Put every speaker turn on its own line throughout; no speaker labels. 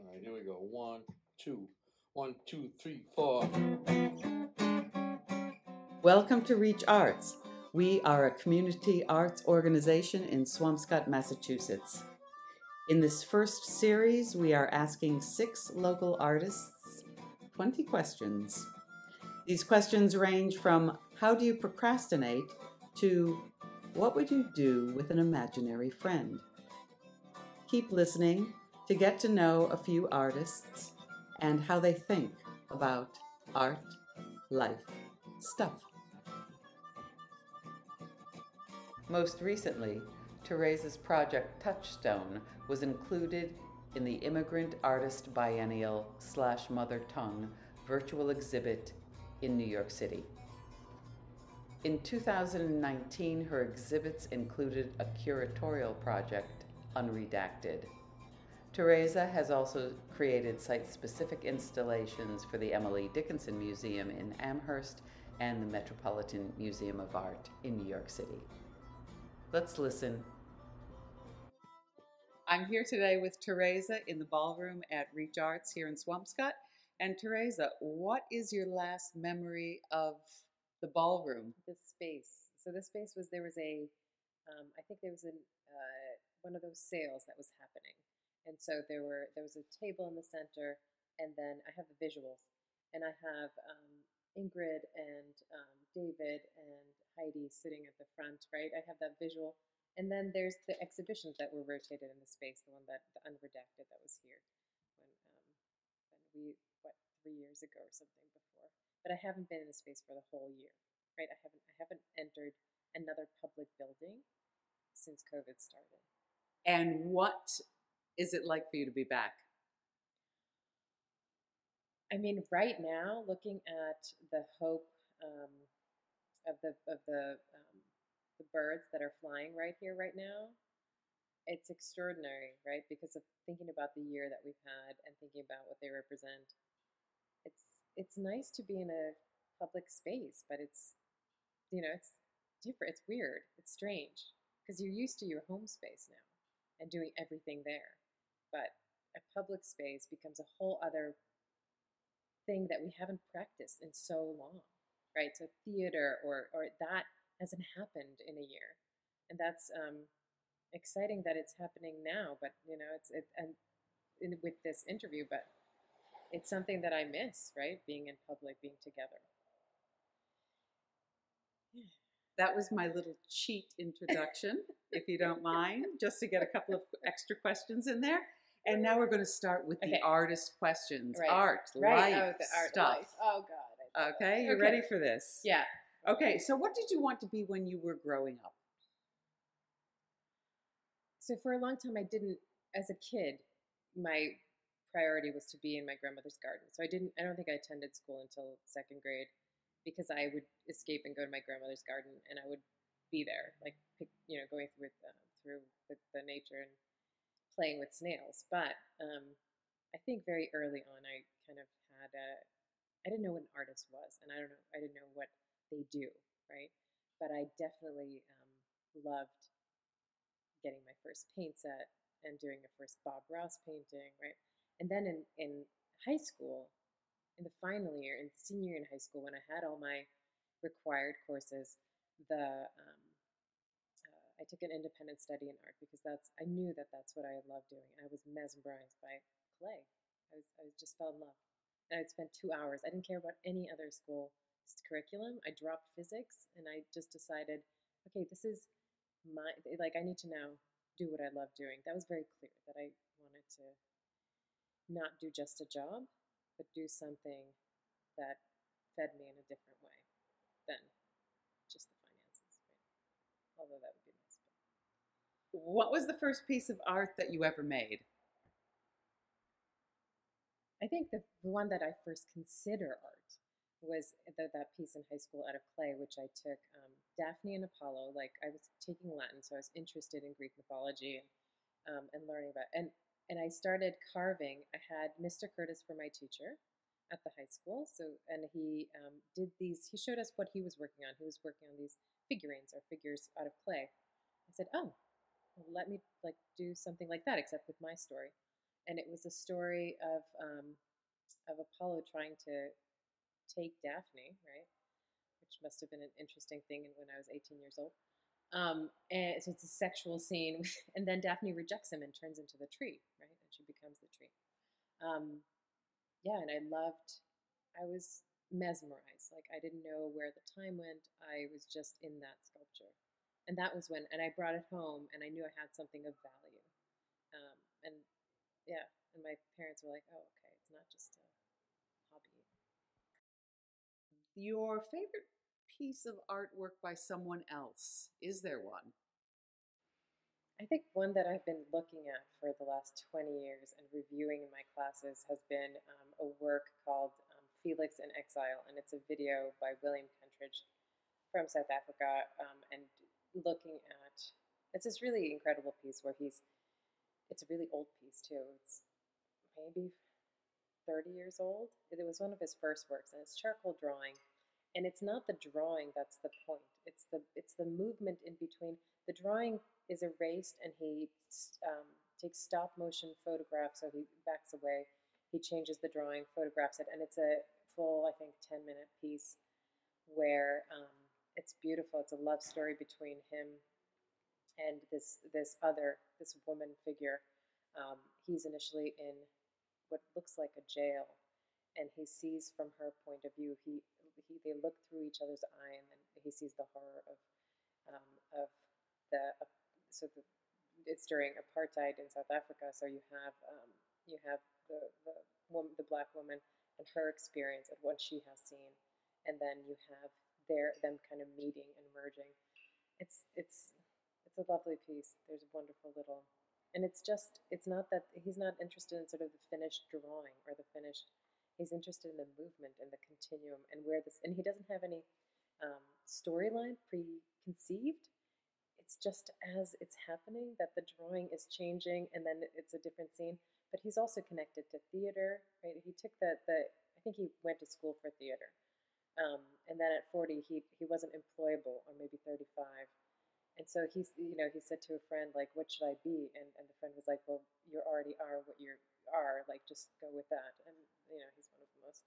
All right, here we go. One, two, one, two, three, four.
Welcome to Reach Arts. We are a community arts organization in Swampscott, Massachusetts. In this first series, we are asking six local artists 20 questions. These questions range from how do you procrastinate to what would you do with an imaginary friend? Keep listening to get to know a few artists and how they think about art, life, stuff. Most recently, Teresa's project Touchstone was included in the Immigrant Artist Biennial slash Mother Tongue virtual exhibit in New York City. In 2019, her exhibits included a curatorial project, Unredacted. Teresa has also created site specific installations for the Emily Dickinson Museum in Amherst and the Metropolitan Museum of Art in New York City. Let's listen. I'm here today with Teresa in the ballroom at Reach Arts here in Swampscott. And Teresa, what is your last memory of the ballroom?
The space. So the space was there was a, um, I think there was an uh, one of those sales that was happening, and so there were there was a table in the center, and then I have the visuals, and I have um, Ingrid and um, David and Heidi sitting at the front, right? I have that visual, and then there's the exhibitions that were rotated in the space, the one that the unredacted that was here when um, when we what three years ago or something before, but I haven't been in the space for the whole year, right? I haven't I haven't entered another public building since COVID started.
And what is it like for you to be back?
I mean, right now, looking at the hope um, of the of the um, the birds that are flying right here, right now, it's extraordinary, right? Because of thinking about the year that we've had and thinking about what they represent. It's it's nice to be in a public space, but it's you know it's different. It's weird. It's strange because you're used to your home space now and doing everything there, but a public space becomes a whole other thing that we haven't practiced in so long, right? So theater or or that hasn't happened in a year, and that's um, exciting that it's happening now. But you know, it's it and in, with this interview, but it's something that I miss, right? Being in public, being together.
That was my little cheat introduction, if you don't mind, just to get a couple of extra questions in there. And now we're going to start with the artist questions.
Right.
Art,
Right?
life,
oh, the art
stuff.
life. Oh God.
Okay, you
Okay.
ready for this?
Yeah.
Okay, so what did you want to be when you were growing up?
So for a long time, I didn't. As a kid, my priority was to be in my grandmother's garden. So I didn't. I don't think I attended school until second grade because I would escape and go to my grandmother's garden, and I would be there, like pick, you know, going through with uh, through with the nature and playing with snails. But um, I think very early on, I kind of had a. I didn't know what an artist was, and I don't know. I didn't know what they do, right? But I definitely um, loved getting my first paint set and doing a first Bob Ross painting, right? And then in, in high school, in the final year, in senior year in high school, when I had all my required courses, the um, I took an independent study in art because that's I knew that that's what I loved doing, and I was mesmerized by clay. I was I just fell in love, and I'd spend two hours. I didn't care about any other school curriculum. I dropped physics, and I just decided, okay, this is my like I need to now do what I love doing. That was very clear that I wanted to not do just a job, but do something that fed me in a different way than just the finances. Although that would be nice.
What was the first piece of art that you ever made?
I think the, one that I first consider art was the, that piece in high school out of clay, which I took um, Daphne and Apollo. Like I was taking Latin, so I was interested in Greek mythology and um, and learning about and and I started carving. I had Mr. Curtis for my teacher at the high school. So and he um, did these. He showed us what he was working on. He was working on these figurines or figures out of clay. I said, "Oh, let me like do something like that, except with my story." and it was a story of um, of Apollo trying to take Daphne, right? Which must have been an interesting thing when I was 18 years old. Um, and so it's a sexual scene, and then Daphne rejects him and turns into the tree, right? And she becomes the tree. Um, yeah, and I loved. I was mesmerized. Like I didn't know where the time went. I was just in that sculpture, and that was when. And I brought it home, and I knew I had something of value. Um, and yeah, and my parents were like, "Oh, okay, it's not just a hobby."
Your favorite piece of artwork by someone else? Is there one?
I think one that I've been looking at for the last 20 years and reviewing in my classes has been um, a work called um, Felix in Exile, and it's a video by William Kentridge from South Africa, um, and looking at it's this really incredible piece where he's it's a really old piece too. It's maybe 30 years old. It was one of his first works, and it's charcoal drawing. And it's not the drawing that's the point. It's the it's the movement in between. The drawing is erased, and he um, takes stop motion photographs. So he backs away. He changes the drawing, photographs it, and it's a full, I think, 10 minute piece where um, it's beautiful. It's a love story between him and this this other this woman figure. Um, he's initially in what looks like a jail, and he sees from her point of view. He, he they look through each other's eye, and then he sees the horror of um, of the uh, so the, it's during apartheid in South Africa. So you have um, you have the the woman, the black woman, and her experience of what she has seen, and then you have their them kind of meeting and merging. It's it's it's a lovely piece. There's a wonderful little and it's just it's not that he's not interested in sort of the finished drawing or the finished he's interested in the movement and the continuum and where this and he doesn't have any um, storyline preconceived it's just as it's happening that the drawing is changing and then it's a different scene but he's also connected to theater right he took the the i think he went to school for theater um, and then at 40 he he wasn't employable or maybe 35 and so he's, you know, he said to a friend, like, what should I be? And, and the friend was like, well, you already are what you are. Like, just go with that. And, you know, he's one of the most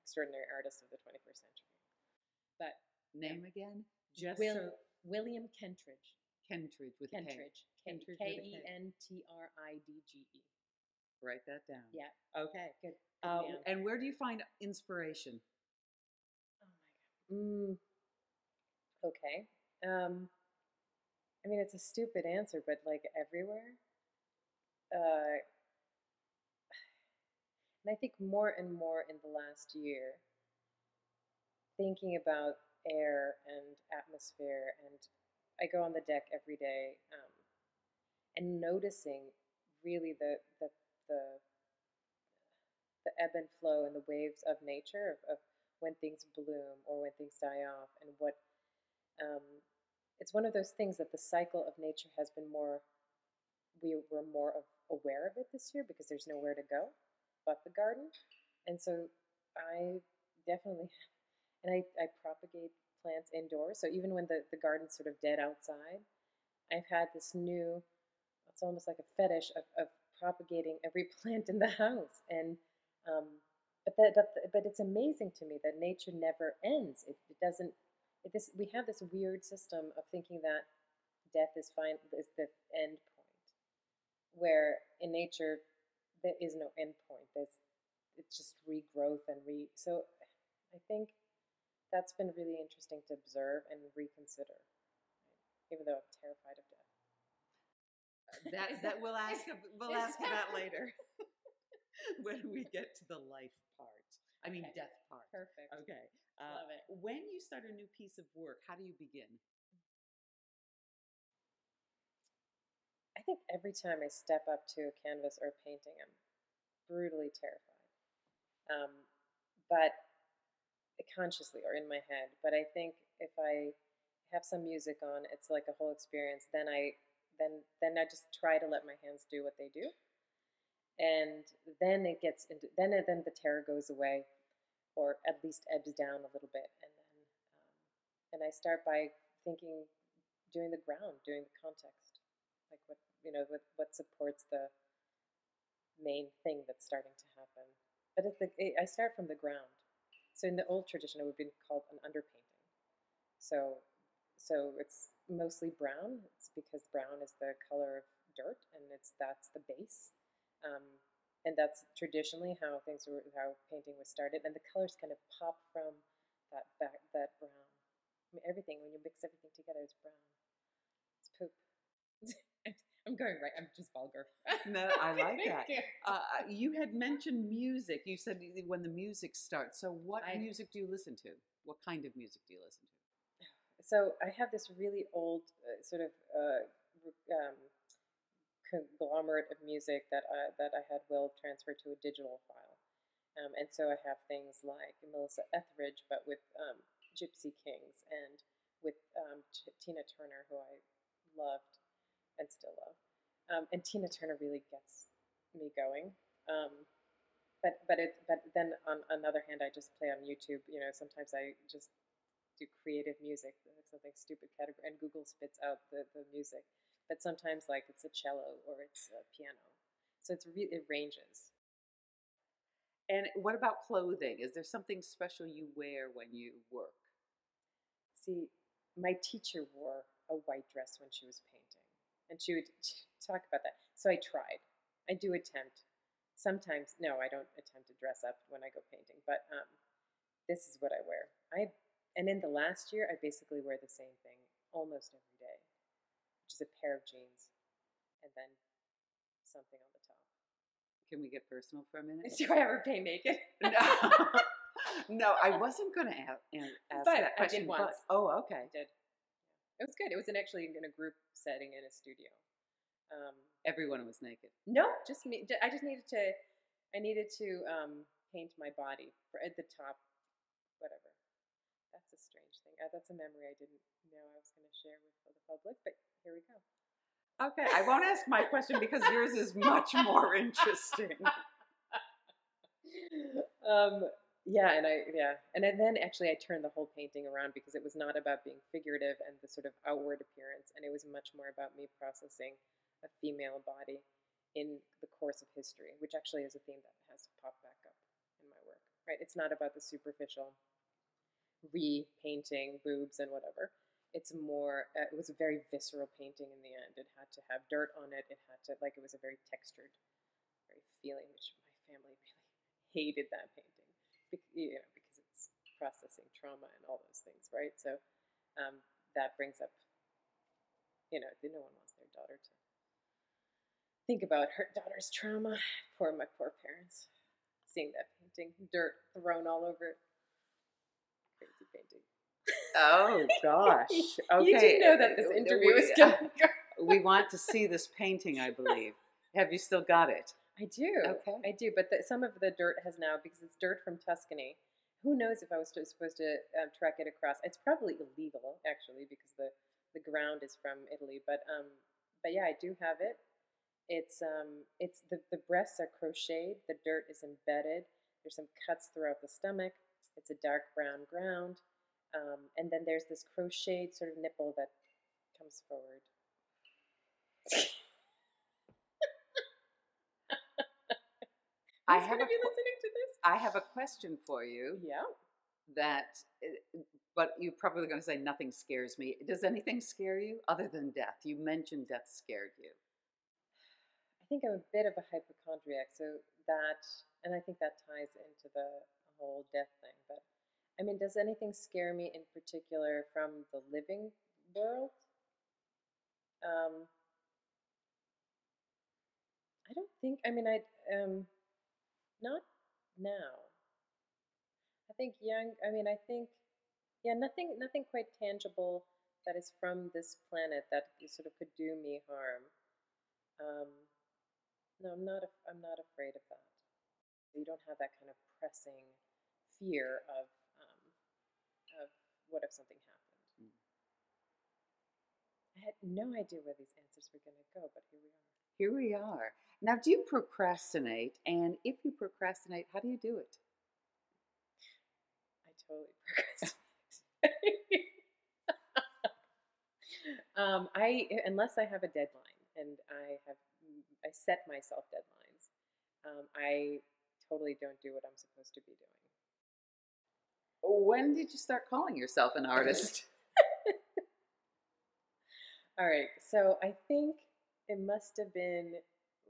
extraordinary artists of the 21st century. But
name yeah. again?
Just Will, so William Kentridge.
Kentridge with
Kentridge. K. K E N T R I D G E.
Write that down.
Yeah.
Okay.
Good.
Good uh, and where do you find inspiration?
Mm. Okay. Um, I mean, it's a stupid answer, but like everywhere. Uh, and I think more and more in the last year, thinking about air and atmosphere, and I go on the deck every day, um, and noticing really the the the the ebb and flow and the waves of nature of, of when things bloom or when things die off, and what um, it's one of those things that the cycle of nature has been more we were more of, aware of it this year because there's nowhere to go but the garden. And so i definitely and i, I propagate plants indoors. So even when the, the garden's sort of dead outside i've had this new it's almost like a fetish of, of propagating every plant in the house. And um, but that but, but it's amazing to me that nature never ends it, it doesn't It, this we have this weird system of thinking that death is fine is the end point, where in nature there is no end point. There's it's just regrowth and re. So I think that's been really interesting to observe and reconsider, even though I'm terrified of death.
That that we'll ask we'll ask that later when we get to the life part. I mean, okay. death part.
Perfect.
Okay.
Uh, Love it.
When you start a new piece of work, how do you begin?
I think every time I step up to a canvas or a painting, I'm brutally terrified. Um, but consciously or in my head. But I think if I have some music on, it's like a whole experience. Then I then then I just try to let my hands do what they do and then it gets into then then the terror goes away or at least ebbs down a little bit and then um, and i start by thinking doing the ground doing the context like what you know what, what supports the main thing that's starting to happen. But the, I start from the ground. So in the old tradition, it would be called an underpainting. So, so it's mostly brown. It's because brown is the color of dirt, and it's that's the base. Um, and that's traditionally how things were, how painting was started. And the colors kind of pop from that back, that brown. I mean, everything when you mix everything together is brown. It's poop. I'm going right. I'm just vulgar.
No, I like that.
Yeah.
Uh, you had mentioned music. You said when the music starts. So, what
I-
music do you listen to? What kind of music do you listen to?
So I have this really old uh, sort of uh, um, conglomerate of music that I, that I had Will transfer to a digital file, um, and so I have things like Melissa Etheridge, but with um, Gypsy Kings, and with um, Tina Turner, who I loved and still love. Um, and Tina Turner really gets me going. Um, but but it but then on another hand, I just play on YouTube. You know, sometimes I just do creative music, something stupid category, and Google spits out the, the music. But sometimes, like it's a cello or it's a piano, so it's re- it ranges.
And what about clothing? Is there something special you wear when you work?
See, my teacher wore a white dress when she was painting, and she would talk about that. So I tried. I do attempt. Sometimes, no, I don't attempt to dress up when I go painting, but um, this is what I wear. I and in the last year, I basically wear the same thing almost every day, which is a pair of jeans and then something on the top.
Can we get personal for a minute?
Do I ever pay naked?
no, no, I wasn't going to ask, ask
But
that
I did
question.
once.
But, oh, okay.
I did. It was good. It was in actually in a group setting in a studio. Um,
Everyone was naked.
No, just me. I just needed to. I needed to um, paint my body for at the top, whatever. Strange thing. Uh, that's a memory I didn't know I was going to share with the public, but here we go.
Okay, I won't ask my question because yours is much more interesting.
um, yeah, and I yeah, and then actually I turned the whole painting around because it was not about being figurative and the sort of outward appearance, and it was much more about me processing a female body in the course of history, which actually is a theme that has popped back up in my work. Right? It's not about the superficial repainting boobs and whatever. It's more. Uh, it was a very visceral painting in the end. It had to have dirt on it. It had to like it was a very textured, very feeling, which my family really hated that painting, bec- you know, because it's processing trauma and all those things, right? So um, that brings up, you know, no one wants their daughter to think about her daughter's trauma. Poor my poor parents, seeing that painting, dirt thrown all over it. Crazy painting.
Oh gosh. Okay.
You do know that this
uh,
interview
we-
is going to go.
we want to see this painting, I believe. Have you still got it?
I do.
Okay.
I do. But the, some of the dirt has now, because it's dirt from Tuscany. Who knows if I was to, supposed to um, trek it across? It's probably illegal, actually, because the, the ground is from Italy. But um, but yeah, I do have it. It's um, it's the the breasts are crocheted. The dirt is embedded. There's some cuts throughout the stomach. It's a dark brown ground, um, and then there's this crocheted sort of nipple that comes forward.
I have
gonna
a
be
que-
listening to this?
I have a question for you
Yeah.
that, uh, but you're probably going to say nothing scares me. Does anything scare you other than death? You mentioned death scared you.
I think I'm a bit of a hypochondriac, so that, and I think that ties into the whole death thing. But I mean, does anything scare me in particular from the living world? Um, I don't think. I mean, I um, not now. I think young. I mean, I think, yeah, nothing, nothing quite tangible that is from this planet that sort of could do me harm. Um, no, I'm not. I'm not afraid of that. You don't have that kind of pressing fear of um, of what if something happened.
Mm.
I had no idea where these answers were going to go, but here we are.
Here we are. Now, do you procrastinate? And if you procrastinate, how do you do it?
I totally procrastinate. um, I unless I have a deadline and I have I set myself deadlines. um, I totally don't do what I'm supposed to be doing.
When did you start calling yourself an artist?
All right, so I think it must have been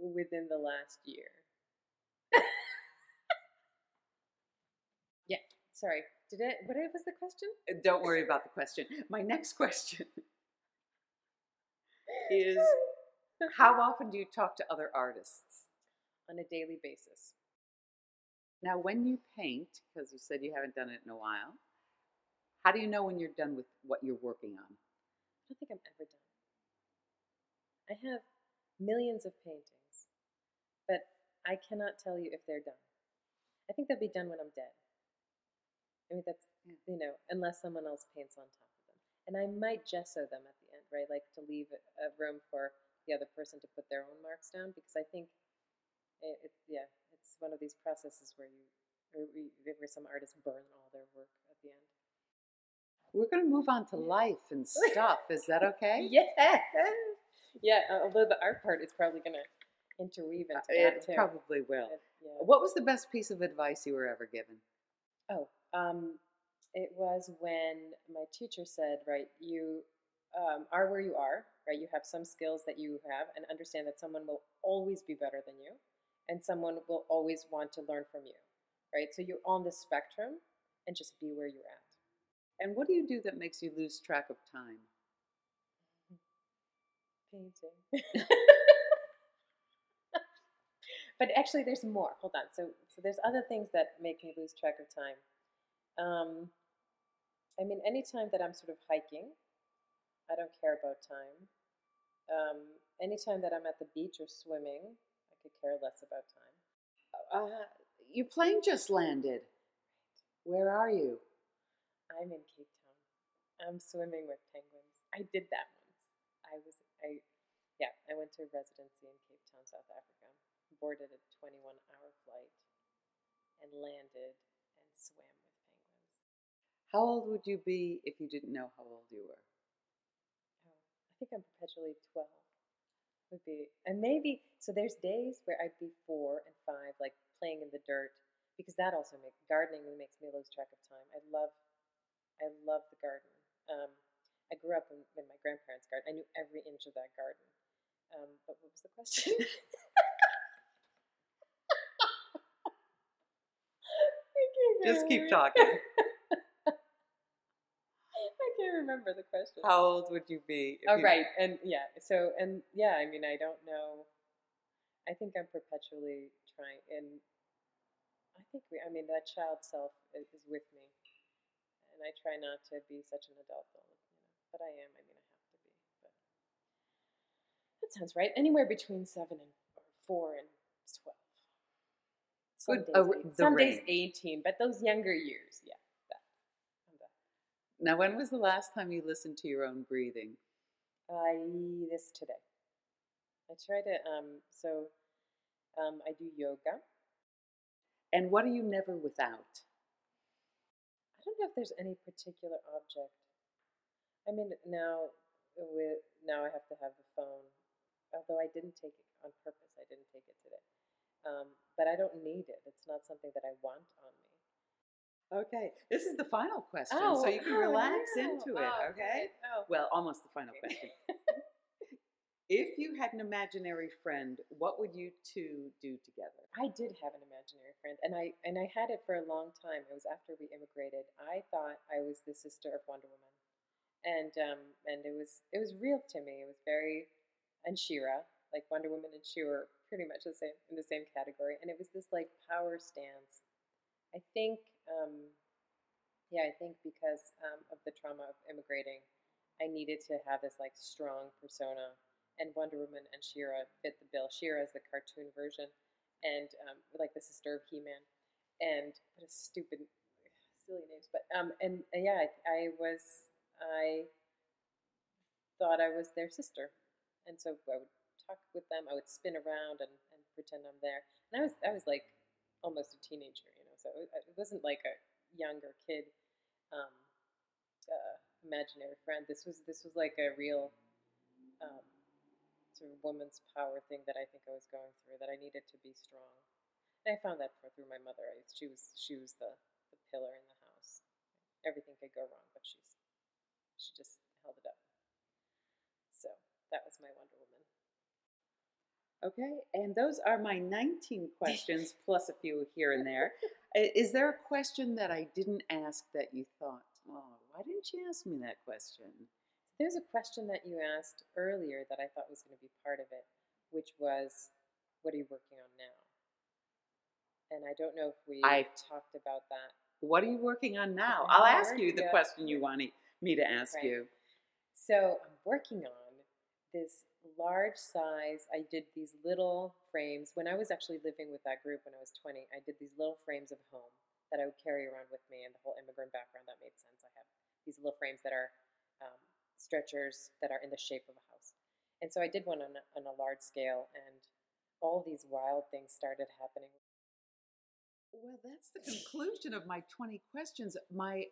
within the last year. yeah, sorry. Did it? What was the question?
Uh, don't worry about the question. My next question is How often do you talk to other artists?
On a daily basis.
Now, when you paint, because you said you haven't done it in a while, how do you know when you're done with what you're working on?
I don't think I'm ever done. I have millions of paintings, but I cannot tell you if they're done. I think they'll be done when I'm dead. I mean, that's, you know, unless someone else paints on top of them. And I might gesso them at the end, right? Like to leave a a room for the other person to put their own marks down because I think it, it yeah, it's one of these processes where you, or we, where some artists burn all their work at the end.
We're going to move on to life and stuff. Is that okay?
Yeah, yeah. uh, Although the art part is probably going to interweave into that
It
too.
probably will.
Yeah.
What was the best piece of advice you were ever given?
Oh, um, it was when my teacher said, right, you um, are where you are, right? You have some skills that you have, and understand that someone will always be better than you, and someone will always want to learn from you, right? So you're on the spectrum, and just be where you're at.
And what do you do that makes you lose track of time?
Painting. but actually, there's more. Hold on. So, so there's other things that make me lose track of time. Um, I mean, anytime that I'm sort of hiking, I don't care about time. Um, anytime that I'm at the beach or swimming, could care less about time.
Uh, your plane just landed. Where are you?
I'm in Cape Town. I'm swimming with penguins. I did that once. I was, I, yeah, I went to a residency in Cape Town, South Africa, boarded a 21 hour flight, and landed and swam with penguins.
How old would you be if you didn't know how old you were?
Oh, I think I'm perpetually 12. Would be, and maybe, so there's days where I'd be four and five, like playing in the dirt, because that also makes, gardening makes me lose track of time. I love, I love the garden. Um, I grew up in, in my grandparents' garden. I knew every inch of that garden. Um, but what was the question?
Just keep talking.
I can't remember the question.
How old would you be?
Oh
you-
right, and yeah, so and yeah, I mean, I don't know. I think I'm perpetually trying, and I think we. I mean, that child self is, is with me, and I try not to be such an adult, you know. But I am. I mean, I have to be. But that sounds right. Anywhere between seven and four and twelve. Some
Good,
days,
uh,
eight-
the
some days eighteen, but those younger years, yeah. That, I'm that.
Now, when was the last time you listened to your own breathing?
I this today. I try to um so um I do yoga.
And what are you never without?
I don't know if there's any particular object. I mean now with now I have to have the phone. Although I didn't take it on purpose. I didn't take it today. Um, but I don't need it. It's not something that I want on me.
Okay, this is the final question,
Oh,
so you can
oh,
relax
no.
into it,
Oh,
okay?
Oh.
Well, almost the final question. if you had an imaginary friend, what would you two do together?
I did have an imaginary friend, and I and I had it for a long time. It was after we immigrated. I thought I was the sister of Wonder Woman, and um, and it was it was real to me. It was very and She-Ra, like Wonder Woman and She-Ra, are pretty much the same in the same category. And it was this like power stance. I think, um, yeah, I think because um, of the trauma of immigrating, I needed to have this like strong persona. And Wonder Woman and She-Ra fit the bill. She-Ra is the cartoon version, and um, like the sister of He-Man, and what a stupid, silly names. But um, and, yeah, I, I was I thought I was their sister, and so I would talk with them. I would spin around and, and pretend I'm there. And I was I was like almost a teenager. So it, it wasn't like a younger kid um, uh, imaginary friend. This was this was like a real um, sort of woman's power thing that I think I was going through. That I needed to be strong. And I found that through my mother. I, she was she was the, the pillar in the house. Everything could go wrong, but she's she just held it up. So that was my Wonder Woman.
Okay, and those are my 19 questions plus a few here and there. Is there a question that I didn't ask that you thought, oh, why didn't you ask me that question?
There's a question that you asked earlier that I thought was going to be part of it, which was, what are you working on now? And I don't know if we
I-
talked about that.
What are you working on now? I'll ask you the question you wanted me to ask
Right.
you.
So I'm working on this large size. I did these little frames when I was actually living with that group when I was 20. I did these little frames of home that I would carry around with me, and the whole immigrant background that made sense. I have these little frames that are um, stretchers that are in the shape of a house, and so I did one on a, on a large scale, and all these wild things started happening.
Well, that's the conclusion of my 20 questions. My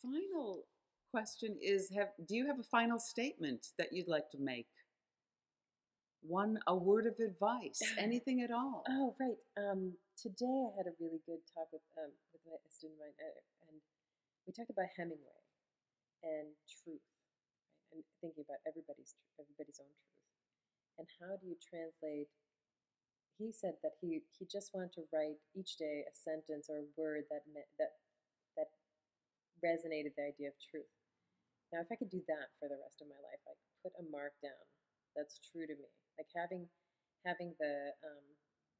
final question is have do you have a final statement that you'd like to make? One a word of advice, anything at all.
Oh, right. Um, today I had a really good talk with um, with my, a student of mine, uh, and we talked about Hemingway and truth, and thinking about everybody's tr- everybody's own truth, and how do you translate? He said that he he just wanted to write each day a sentence or a word that meant, that that resonated the idea of truth. Now, if I could do that for the rest of my life, I like put a mark down that's true to me, like having having the um,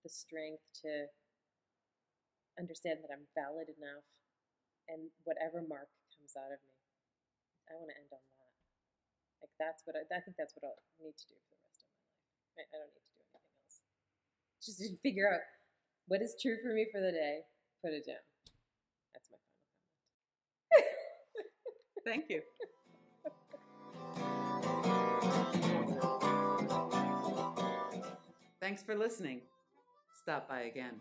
the strength to understand that I'm valid enough, and whatever mark comes out of me, I want to end on that. Like that's what I, I think that's what I'll need to do for the rest of my life. I, I don't need to do anything else. Just to figure out what is true for me for the day. Put it down. That's my final comment.
Thank you. Thanks for listening. Stop by again.